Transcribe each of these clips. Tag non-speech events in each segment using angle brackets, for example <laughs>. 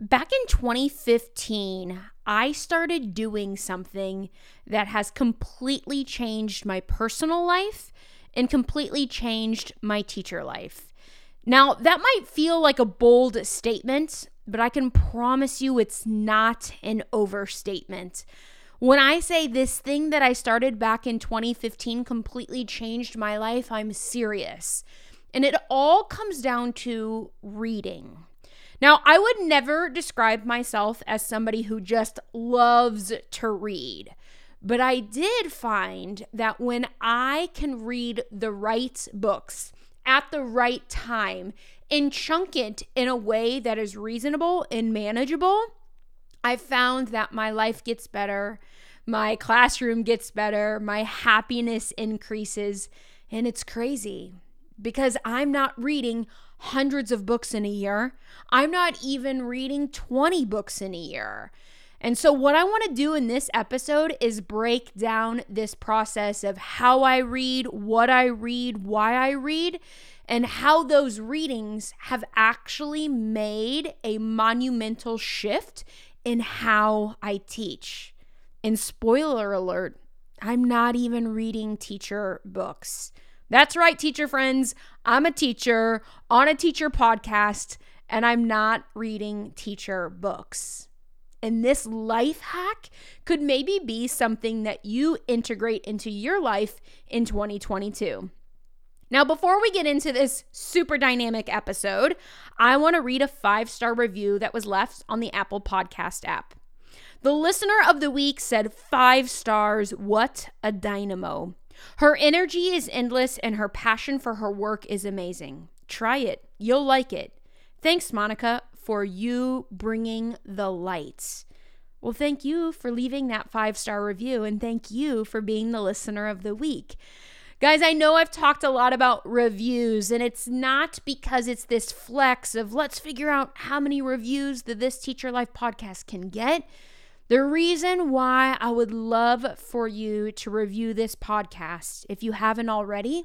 Back in 2015, I started doing something that has completely changed my personal life and completely changed my teacher life. Now, that might feel like a bold statement, but I can promise you it's not an overstatement. When I say this thing that I started back in 2015 completely changed my life, I'm serious. And it all comes down to reading. Now, I would never describe myself as somebody who just loves to read. But I did find that when I can read the right books at the right time and chunk it in a way that is reasonable and manageable, I found that my life gets better, my classroom gets better, my happiness increases, and it's crazy because I'm not reading hundreds of books in a year. I'm not even reading 20 books in a year. And so, what I want to do in this episode is break down this process of how I read, what I read, why I read, and how those readings have actually made a monumental shift in how I teach. And spoiler alert, I'm not even reading teacher books. That's right, teacher friends. I'm a teacher on a teacher podcast, and I'm not reading teacher books. And this life hack could maybe be something that you integrate into your life in 2022. Now, before we get into this super dynamic episode, I want to read a five star review that was left on the Apple Podcast app. The listener of the week said five stars. What a dynamo. Her energy is endless and her passion for her work is amazing. Try it, you'll like it. Thanks, Monica, for you bringing the lights. Well, thank you for leaving that five star review, and thank you for being the listener of the week. Guys, I know I've talked a lot about reviews, and it's not because it's this flex of let's figure out how many reviews the This Teacher Life podcast can get. The reason why I would love for you to review this podcast, if you haven't already,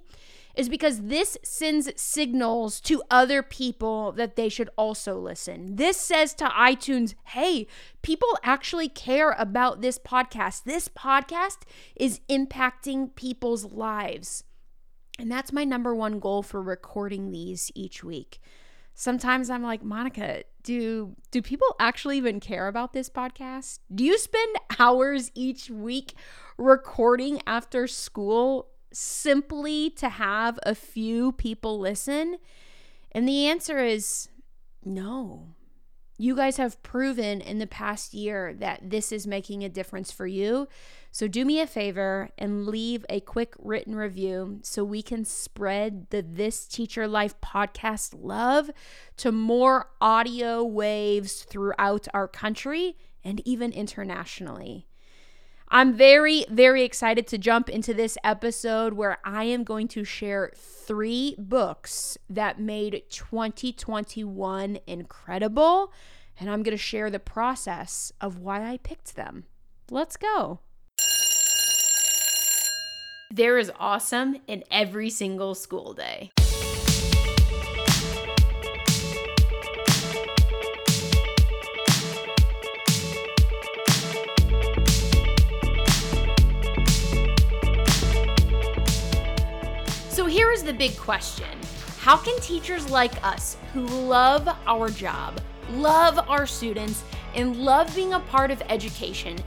is because this sends signals to other people that they should also listen. This says to iTunes, hey, people actually care about this podcast. This podcast is impacting people's lives. And that's my number one goal for recording these each week. Sometimes I'm like, Monica, do do people actually even care about this podcast? Do you spend hours each week recording after school simply to have a few people listen? And the answer is no. You guys have proven in the past year that this is making a difference for you. So do me a favor and leave a quick written review so we can spread the This Teacher Life podcast love to more audio waves throughout our country and even internationally. I'm very, very excited to jump into this episode where I am going to share three books that made 2021 incredible. And I'm going to share the process of why I picked them. Let's go. There is awesome in every single school day. So here is the big question How can teachers like us who love our job, love our students, and love being a part of education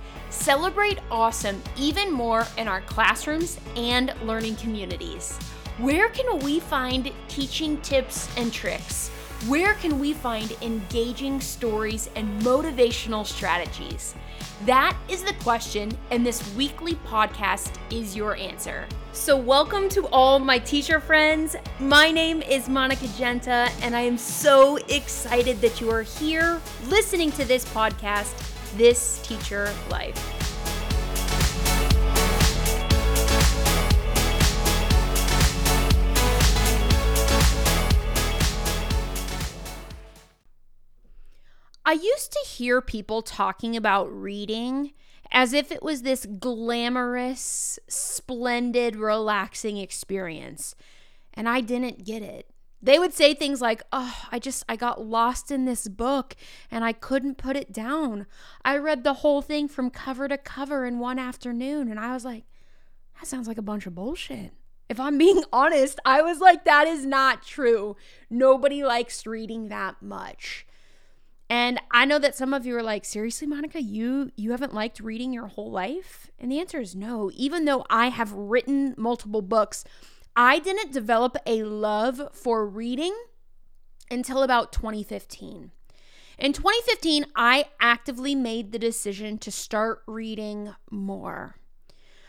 celebrate awesome even more in our classrooms and learning communities? Where can we find teaching tips and tricks? Where can we find engaging stories and motivational strategies? That is the question, and this weekly podcast is your answer. So, welcome to all my teacher friends. My name is Monica Genta, and I am so excited that you are here listening to this podcast, This Teacher Life. I used to hear people talking about reading as if it was this glamorous, splendid, relaxing experience. And I didn't get it. They would say things like, Oh, I just, I got lost in this book and I couldn't put it down. I read the whole thing from cover to cover in one afternoon. And I was like, That sounds like a bunch of bullshit. If I'm being honest, I was like, That is not true. Nobody likes reading that much. And I know that some of you are like, seriously, Monica, you you haven't liked reading your whole life? And the answer is no. Even though I have written multiple books, I didn't develop a love for reading until about 2015. In 2015, I actively made the decision to start reading more.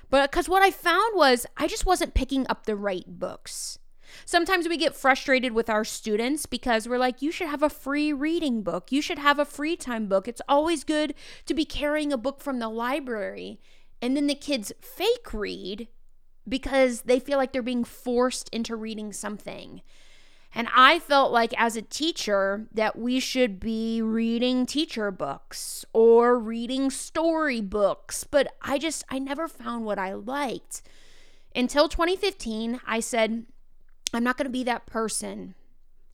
But because what I found was I just wasn't picking up the right books. Sometimes we get frustrated with our students because we're like, you should have a free reading book. You should have a free time book. It's always good to be carrying a book from the library. And then the kids fake read because they feel like they're being forced into reading something. And I felt like as a teacher that we should be reading teacher books or reading story books, but I just I never found what I liked. Until 2015, I said I'm not going to be that person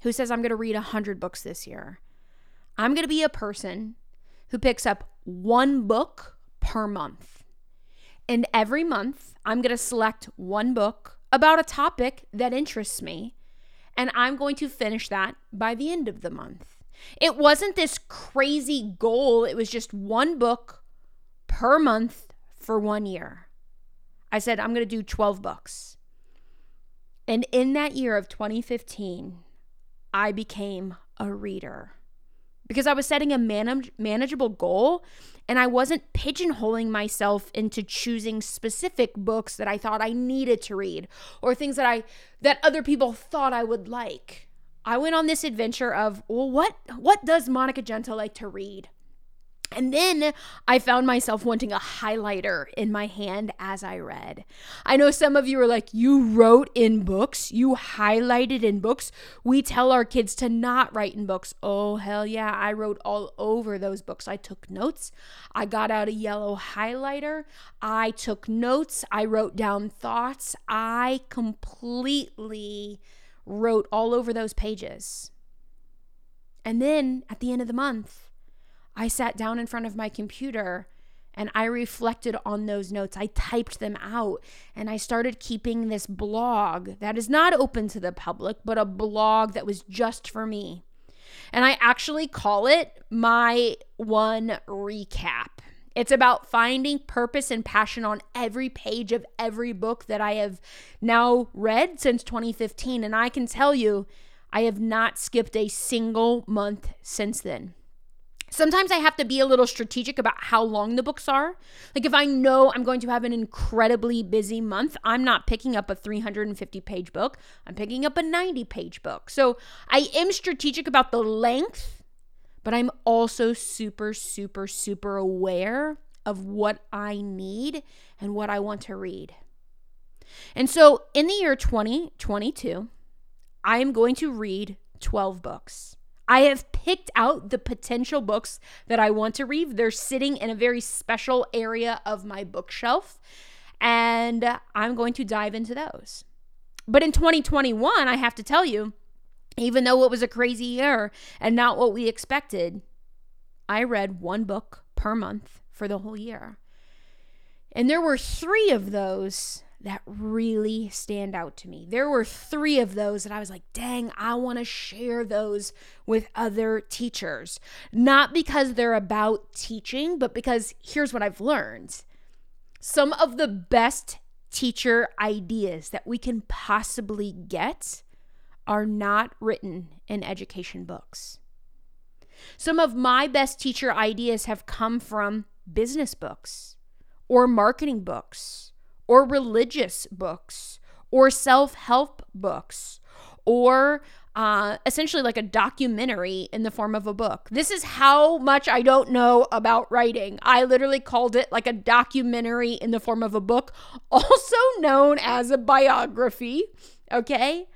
who says I'm going to read 100 books this year. I'm going to be a person who picks up one book per month. And every month, I'm going to select one book about a topic that interests me, and I'm going to finish that by the end of the month. It wasn't this crazy goal, it was just one book per month for one year. I said, I'm going to do 12 books. And in that year of 2015, I became a reader because I was setting a manage- manageable goal and I wasn't pigeonholing myself into choosing specific books that I thought I needed to read or things that I that other people thought I would like. I went on this adventure of, well, what what does Monica Genta like to read? And then I found myself wanting a highlighter in my hand as I read. I know some of you are like, You wrote in books, you highlighted in books. We tell our kids to not write in books. Oh, hell yeah, I wrote all over those books. I took notes. I got out a yellow highlighter. I took notes. I wrote down thoughts. I completely wrote all over those pages. And then at the end of the month, I sat down in front of my computer and I reflected on those notes. I typed them out and I started keeping this blog that is not open to the public, but a blog that was just for me. And I actually call it my one recap. It's about finding purpose and passion on every page of every book that I have now read since 2015. And I can tell you, I have not skipped a single month since then. Sometimes I have to be a little strategic about how long the books are. Like if I know I'm going to have an incredibly busy month, I'm not picking up a 350 page book. I'm picking up a 90 page book. So I am strategic about the length, but I'm also super, super, super aware of what I need and what I want to read. And so in the year 2022, I am going to read 12 books. I have picked out the potential books that I want to read. They're sitting in a very special area of my bookshelf, and I'm going to dive into those. But in 2021, I have to tell you, even though it was a crazy year and not what we expected, I read one book per month for the whole year. And there were three of those that really stand out to me. There were three of those that I was like, dang, I want to share those with other teachers. Not because they're about teaching, but because here's what I've learned some of the best teacher ideas that we can possibly get are not written in education books. Some of my best teacher ideas have come from business books or marketing books or religious books or self help books or uh, essentially like a documentary in the form of a book. This is how much I don't know about writing. I literally called it like a documentary in the form of a book, <laughs> also known as a biography. Okay.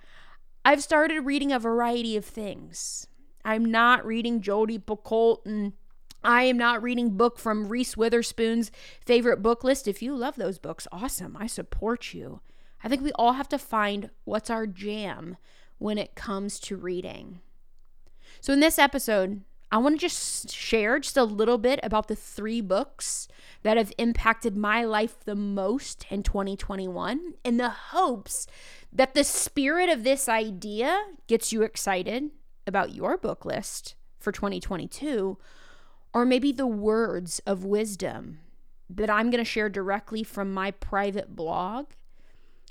I've started reading a variety of things. I'm not reading Jodi Picoult and I am not reading book from Reese Witherspoon's favorite book list. If you love those books, awesome. I support you. I think we all have to find what's our jam, when it comes to reading. So, in this episode, I want to just share just a little bit about the three books that have impacted my life the most in 2021 in the hopes that the spirit of this idea gets you excited about your book list for 2022, or maybe the words of wisdom that I'm going to share directly from my private blog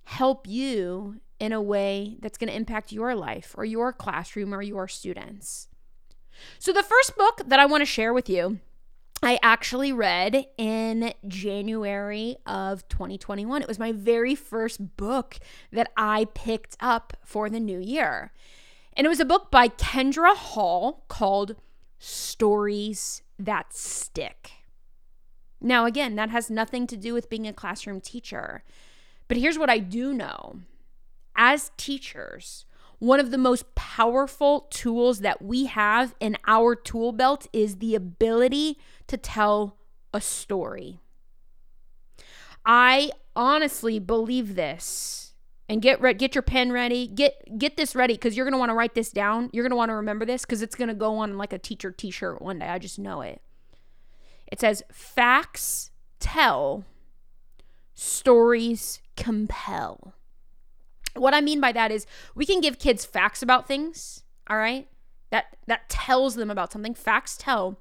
help you in a way that's going to impact your life or your classroom or your students. So, the first book that I want to share with you, I actually read in January of 2021. It was my very first book that I picked up for the new year. And it was a book by Kindra Hall called Stories That Stick. Now, again, that has nothing to do with being a classroom teacher. But here's what I do know as teachers, one of the most powerful tools that we have in our tool belt is the ability to tell a story. I honestly believe this. And get re- get your pen ready. Get get this ready cuz you're to want to write this down. You're to want to remember this cuz it's to go on like a teacher t-shirt one day. I just know it. It says facts tell, stories compel. What I mean by that is we can give kids facts about things, all right? That that tells them about something. Facts tell,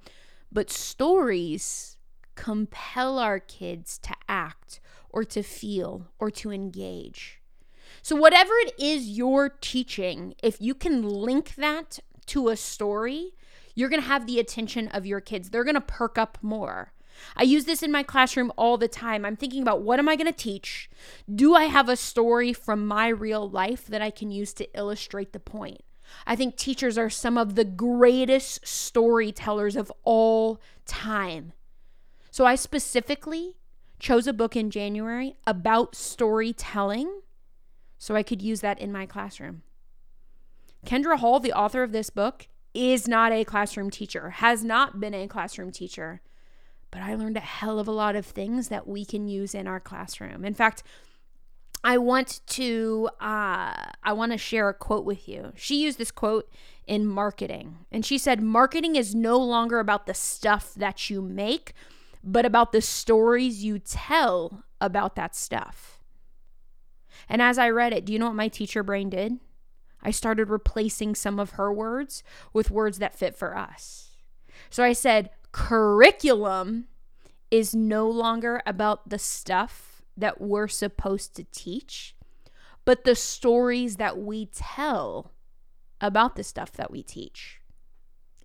but stories compel our kids to act or to feel or to engage. So whatever it is you're teaching, if you can link that to a story, you're going to have the attention of your kids. They're going to perk up more. I use this in my classroom all the time. I'm thinking about what am I going to teach? Do I have a story from my real life that I can use to illustrate the point? I think teachers are some of the greatest storytellers of all time. So I specifically chose a book in January about storytelling so I could use that in my classroom. Kindra Hall, the author of this book, is not a classroom teacher, has not been a classroom teacher but I learned a hell of a lot of things that we can use in our classroom. In fact, I want to uh, I want to share a quote with you. She used this quote in marketing, and she said, "Marketing is no longer about the stuff that you make, but about the stories you tell about that stuff." And as I read it, do you know what my teacher brain did? I started replacing some of her words with words that fit for us. So I said, curriculum is no longer about the stuff that we're supposed to teach, but the stories that we tell about the stuff that we teach.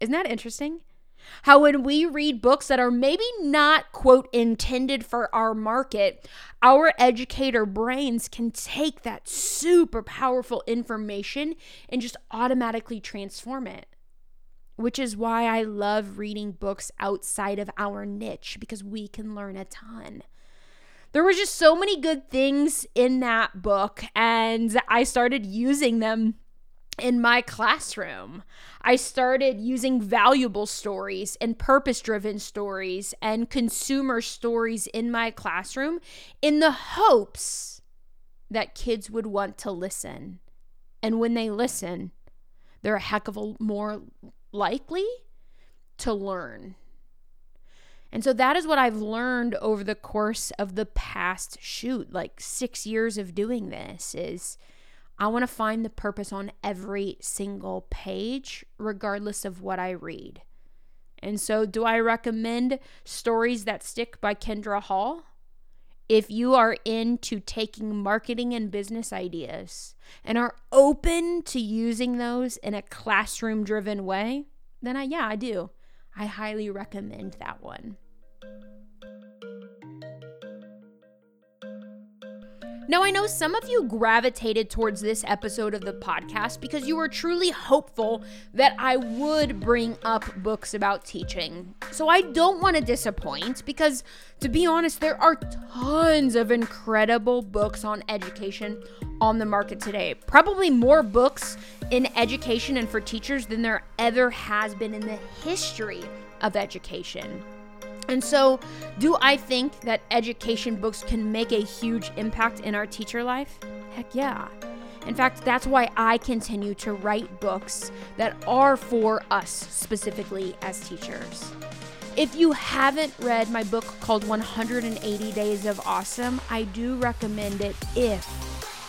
Isn't that interesting? How when we read books that are maybe not, quote, intended for our market, our educator brains can take that super powerful information and just automatically transform it which is why I love reading books outside of our niche because we can learn a ton. There were just so many good things in that book, and I started using them in my classroom. I started using valuable stories and purpose driven stories and consumer stories in my classroom in the hopes that kids would want to listen. And when they listen, they're a heck of a more likely to learn. And so that is what I've learned over the course of the past shoot, like 6 years of doing this is I want to find the purpose on every single page regardless of what I read. And so do I recommend Stories That Stick by Kindra Hall? If you are into taking marketing and business ideas and are open to using those in a classroom driven way, then I, yeah, I do. I highly recommend that one. Now, I know some of you gravitated towards this episode of the podcast because you were truly hopeful that I would bring up books about teaching. So I don't want to disappoint because, to be honest, there are tons of incredible books on education on the market today. Probably more books in education and for teachers than there ever has been in the history of education. And so, do I think that education books can make a huge impact in our teacher life? Heck yeah. In fact, that's why I continue to write books that are for us specifically as teachers. If you haven't read my book called 180 Days of Awesome, I do recommend it if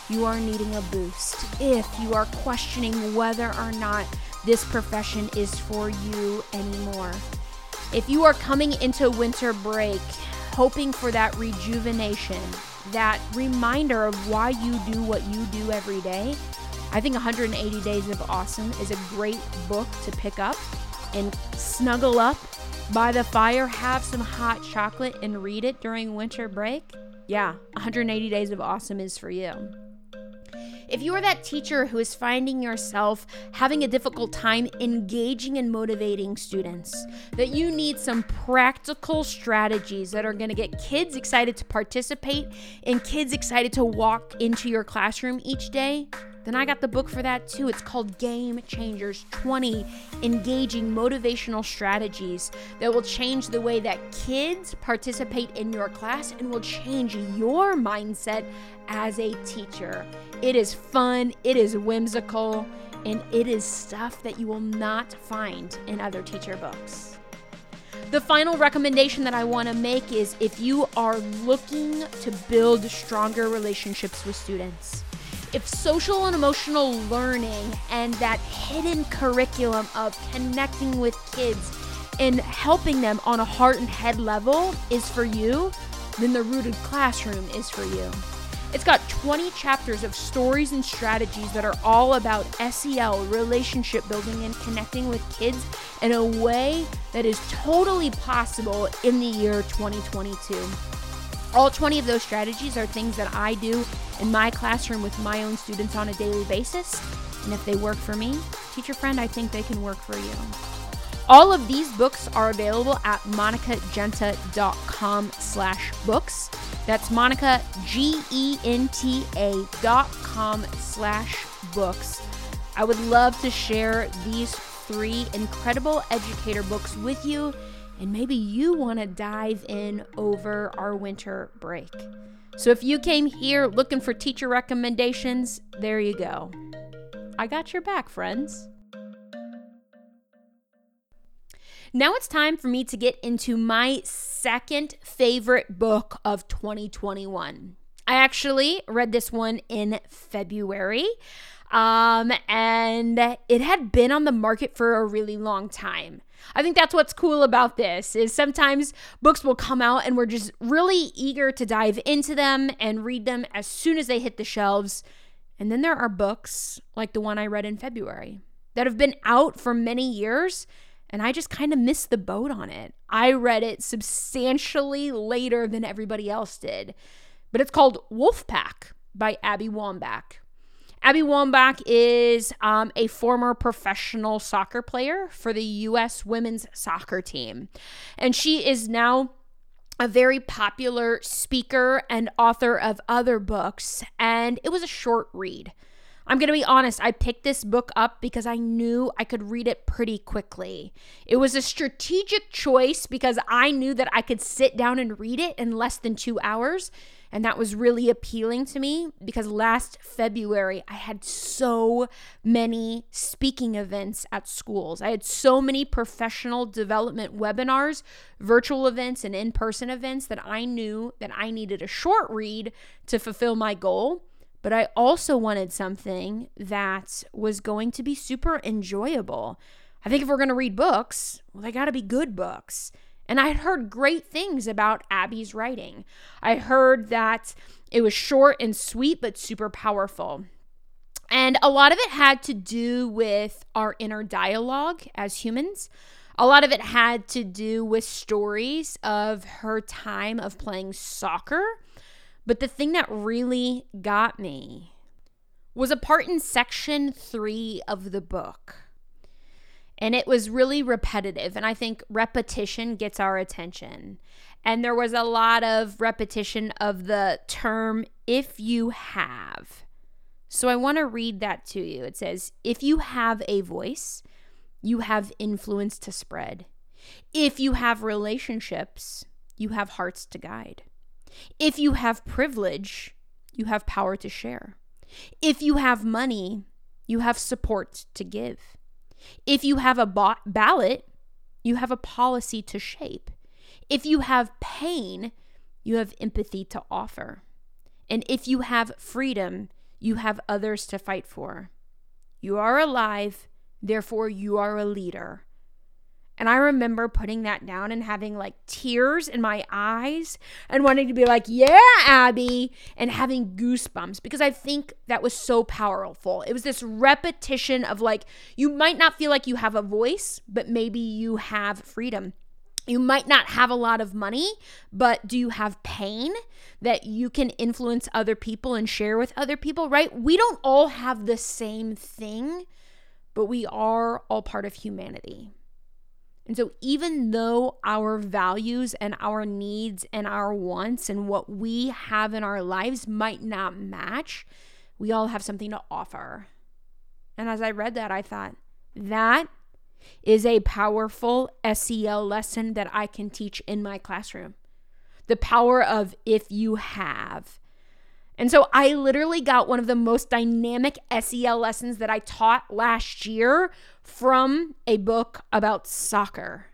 you are needing a boost, if you are questioning whether or not this profession is for you anymore. If you are coming into winter break hoping for that rejuvenation, that reminder of why you do what you do every day, I think 180 Days of Awesome is a great book to pick up and snuggle up by the fire, have some hot chocolate, and read it during winter break. Yeah, 180 Days of Awesome is for you. If you are that teacher who is finding yourself having a difficult time engaging and motivating students, that you need some practical strategies that are going to get kids excited to participate and kids excited to walk into your classroom each day, then I got the book for that too. It's called Game Changers 20 Engaging Motivational Strategies that will change the way that kids participate in your class and will change your mindset as a teacher. It is fun, it is whimsical, and it is stuff that you will not find in other teacher books. The final recommendation that I want to make is if you are looking to build stronger relationships with students, if social and emotional learning and that hidden curriculum of connecting with kids and helping them on a heart and head level is for you, then the rooted classroom is for you. It's got 20 chapters of stories and strategies that are all about SEL, relationship building, and connecting with kids in a way that is totally possible in the year 2022. All 20 of those strategies are things that I do in my classroom with my own students on a daily basis. And if they work for me, teacher friend, I think they can work for you. All of these books are available at monicagenta.com slash books. That's Monica, G-E-N-T-A dot com slash books. I would love to share these three incredible educator books with you and maybe you want to dive in over our winter break. So if you came here looking for teacher recommendations, there you go. I got your back, friends. Now it's time for me to get into my second favorite book of 2021. I actually read this one in February. Um, and it had been on the market for a really long time. I think that's what's cool about this is sometimes books will come out and we're just really eager to dive into them and read them as soon as they hit the shelves. And then there are books like the one I read in February that have been out for many years and I just kind of missed the boat on it. I read it substantially later than everybody else did. But it's called Wolfpack by Abby Wambach. Abby Wambach is um, a former professional soccer player for the U.S. women's soccer team. And she is now a very popular speaker and author of other books. And it was a short read. I'm going to be honest, I picked this book up because I knew I could read it pretty quickly. It was a strategic choice because I knew that I could sit down and read it in less than two hours and that was really appealing to me because last February I had so many speaking events at schools. I had so many professional development webinars, virtual events, and in person events that I knew that I needed a short read to fulfill my goal. But I also wanted something that was going to be super enjoyable. I think if we're going to read books, well, they got to be good books. And I had heard great things about Abby's writing. I heard that it was short and sweet, but super powerful. And a lot of it had to do with our inner dialogue as humans. A lot of it had to do with stories of her time of playing soccer. But the thing that really got me was a part in section three of the book. And it was really repetitive. And I think repetition gets our attention. And there was a lot of repetition of the term if you have. So I want to read that to you. It says, if you have a voice, you have influence to spread. If you have relationships, you have hearts to guide. If you have privilege, you have power to share. If you have money, you have support to give. If you have a ba- ballot, you have a policy to shape. If you have pain, you have empathy to offer. And if you have freedom, you have others to fight for. You are alive, therefore, you are a leader. And I remember putting that down and having like tears in my eyes and wanting to be like, yeah, Abby, and having goosebumps because I think that was so powerful. It was this repetition of like, you might not feel like you have a voice, but maybe you have freedom. You might not have a lot of money, but do you have pain that you can influence other people and share with other people, right? We don't all have the same thing, but we are all part of humanity. And so, even though our values and our needs and our wants and what we have in our lives might not match, we all have something to offer. And as I read that, I thought, that is a powerful SEL lesson that I can teach in my classroom. The power of if you have. And so I literally got one of the most dynamic SEL lessons that I taught last year from a book about soccer.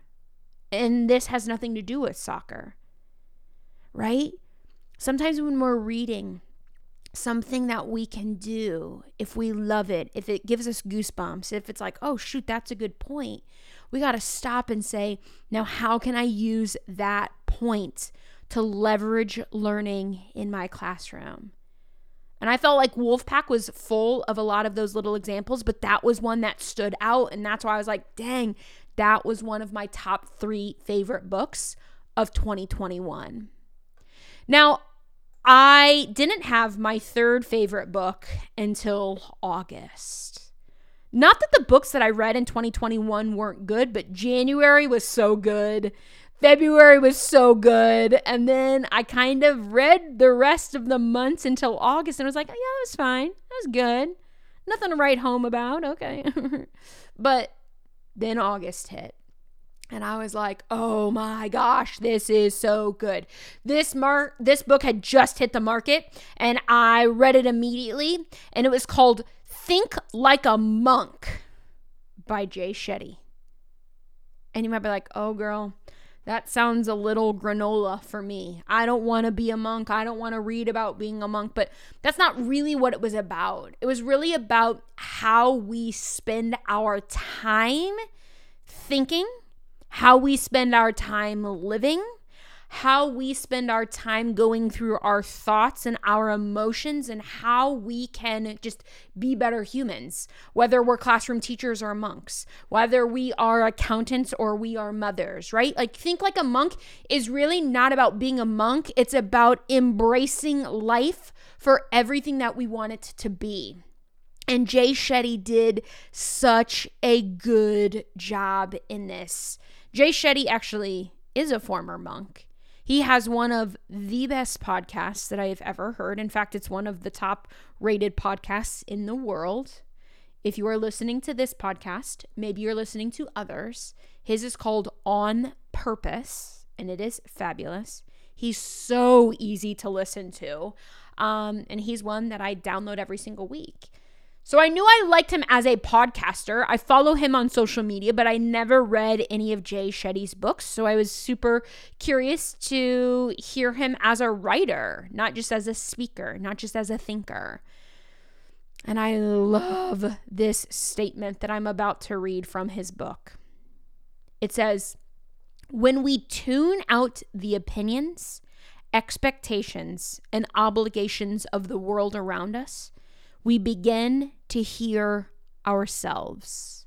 And this has nothing to do with soccer, right? Sometimes when we're reading something that we can do, if we love it, if it gives us goosebumps, if it's like, oh, shoot, that's a good point, we got to stop and say, now, how can I use that point to leverage learning in my classroom? And I felt like Wolfpack was full of a lot of those little examples, but that was one that stood out. And that's why I was like, dang, that was one of my top three favorite books of 2021. Now, I didn't have my third favorite book until August. Not that the books that I read in 2021 weren't good, but January was so good. February was so good. And then I kind of read the rest of the months until August and I was like, oh, yeah, that was fine. That was good. Nothing to write home about. Okay. <laughs> but then August hit. And I was like, "Oh my gosh, this is so good." This mar- this book had just hit the market and I read it immediately and it was called Think Like a Monk by Jay Shetty. And you might be like, "Oh girl, that sounds a little granola for me. I don't want to be a monk. I don't want to read about being a monk, but that's not really what it was about. It was really about how we spend our time thinking, how we spend our time living, how we spend our time going through our thoughts and our emotions and how we can just be better humans, whether we're classroom teachers or monks, whether we are accountants or we are mothers, right? Like, think like a monk is really not about being a monk, it's about embracing life for everything that we want it to be. And Jay Shetty did such a good job in this. Jay Shetty actually is a former monk. He has one of the best podcasts that I have ever heard. In fact, it's one of the top rated podcasts in the world. If you are listening to this podcast, maybe you're listening to others. His is called On Purpose, and it is fabulous. He's so easy to listen to. Um, and he's one that I download every single week. So I knew I liked him as a podcaster. I follow him on social media, but I never read any of Jay Shetty's books. So I was super curious to hear him as a writer, not just as a speaker, not just as a thinker. And I love this statement that I'm about to read from his book. It says, When we tune out the opinions, expectations, and obligations of the world around us, we begin to hear ourselves.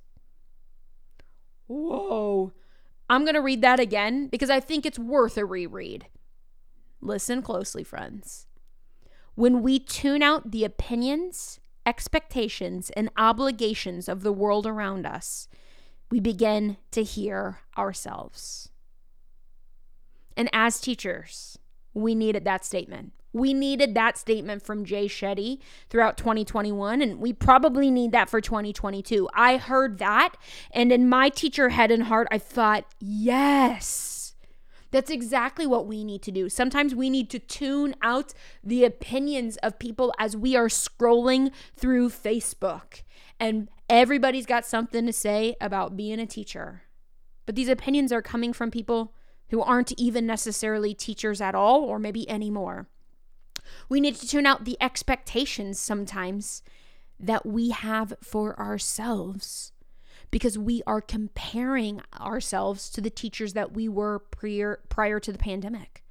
Whoa. I'm going to read that again because I think it's worth a reread. Listen closely, friends. When we tune out the opinions, expectations, and obligations of the world around us, we begin to hear ourselves. And as teachers, we needed that statement. We needed that statement from Jay Shetty throughout 2021, and we probably need that for 2022. I heard that, and in my teacher head and heart, I thought, yes, That's exactly what we need to do. Sometimes we need to tune out the opinions of people as we are scrolling through Facebook and everybody's got something to say about being a teacher. But these opinions are coming from people who aren't even necessarily teachers at all or maybe anymore. We need to tune out the expectations sometimes that we have for ourselves because we are comparing ourselves to the teachers that we were prior, prior to the pandemic.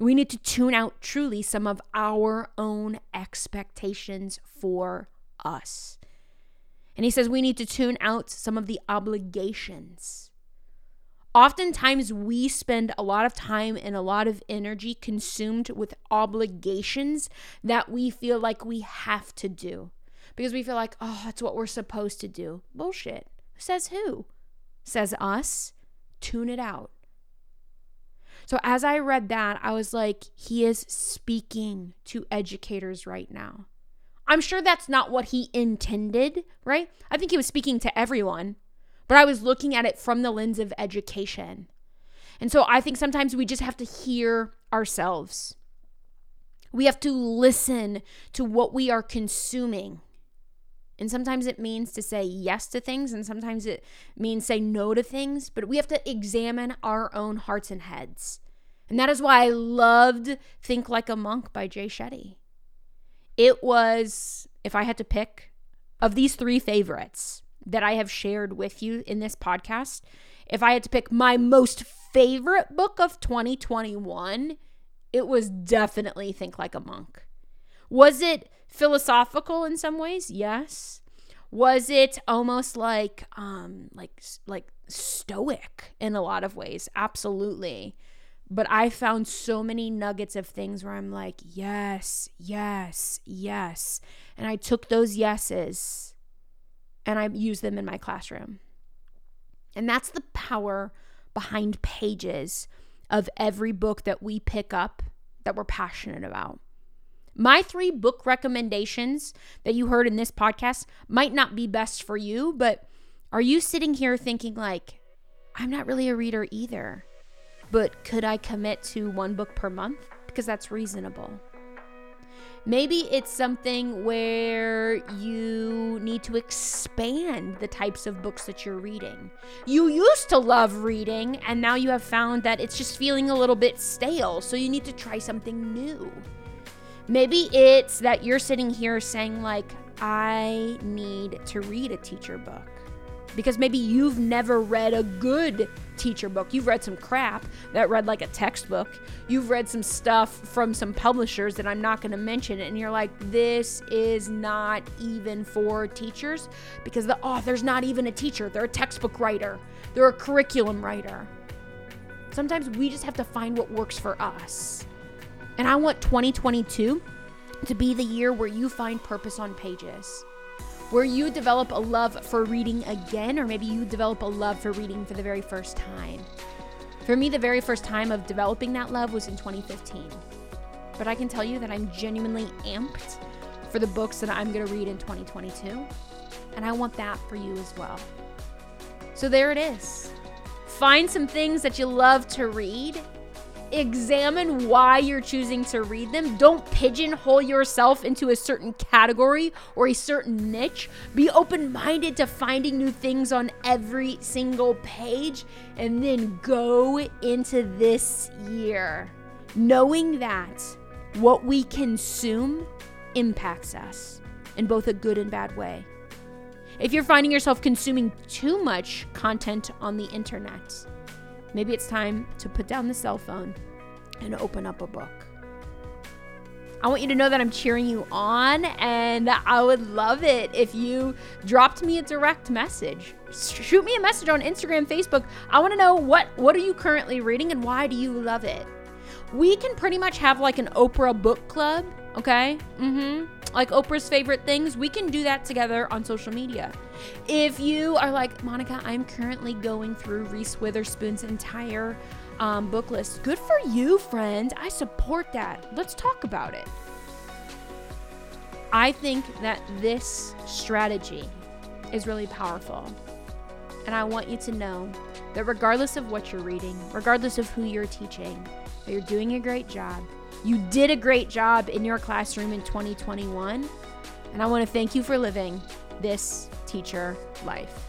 We need to tune out truly some of our own expectations for us. And he says we need to tune out some of the obligations. Oftentimes, we spend a lot of time and a lot of energy consumed with obligations that we feel like we have to do because we feel like, oh, that's what we're supposed to do. Bullshit. Says who? Says us. Tune it out. So as I read that, I was like, he is speaking to educators right now. I'm sure that's not what he intended, right? I think he was speaking to everyone, but I was looking at it from the lens of education. And so I think sometimes we just have to hear ourselves. We have to listen to what we are consuming. And sometimes it means to say yes to things, and sometimes it means say no to things, but we have to examine our own hearts and heads. And that is why I loved Think Like a Monk by Jay Shetty. It was, if I had to pick, of these three favorites that I have shared with you in this podcast, if I had to pick my most favorite book of 2021, it was definitely Think Like a Monk. Was it philosophical in some ways? Yes. Was it almost like um like like stoic in a lot of ways? Absolutely. But I found so many nuggets of things where I'm like, yes, yes, yes. And I took those yeses and I use them in my classroom. And that's the power behind pages of every book that we pick up that we're passionate about. My three book recommendations that you heard in this podcast might not be best for you, but are you sitting here thinking, like, I'm not really a reader either, but could I commit to one book per month? Because that's reasonable. Maybe it's something where you need to expand the types of books that you're reading. You used to love reading, and now you have found that it's just feeling a little bit stale, so you need to try something new. Maybe it's that you're sitting here saying, like, I need to read a teacher book. Because maybe you've never read a good teacher book. You've read some crap that read like a textbook. You've read some stuff from some publishers that I'm not going to mention. And you're like, this is not even for teachers because the author's not even a teacher. They're a textbook writer, they're a curriculum writer. Sometimes we just have to find what works for us. And I want 2022 to be the year where you find purpose on pages, where you develop a love for reading again, or maybe you develop a love for reading for the very first time. For me, the very first time of developing that love was in 2015. But I can tell you that I'm genuinely amped for the books that I'm going to read in 2022. And I want that for you as well. So there it is. Find some things that you love to read examine why you're choosing to read them. Don't pigeonhole yourself into a certain category or a certain niche. Be open minded to finding new things on every single page and then go into this year knowing that what we consume impacts us in both a good and bad way. If you're finding yourself consuming too much content on the internet, Maybe it's time to put down the cell phone and open up a book. I want you to know that I'm cheering you on, and I would love it if you dropped me a direct message. Shoot me a message on Instagram, Facebook. I want to know what what are you currently reading and why do you love it. We can pretty much have like an Oprah book club, okay? Mm-hmm. Like Oprah's favorite things. We can do that together on social media. If you are like, Monica, I'm currently going through Reese Witherspoon's entire um, book list, good for you, friend. I support that. Let's talk about it. I think that this strategy is really powerful. And I want you to know that regardless of what you're reading, regardless of who you're teaching, that you're doing a great job. You did a great job in your classroom in 2021. And I want to thank you for living this teacher life.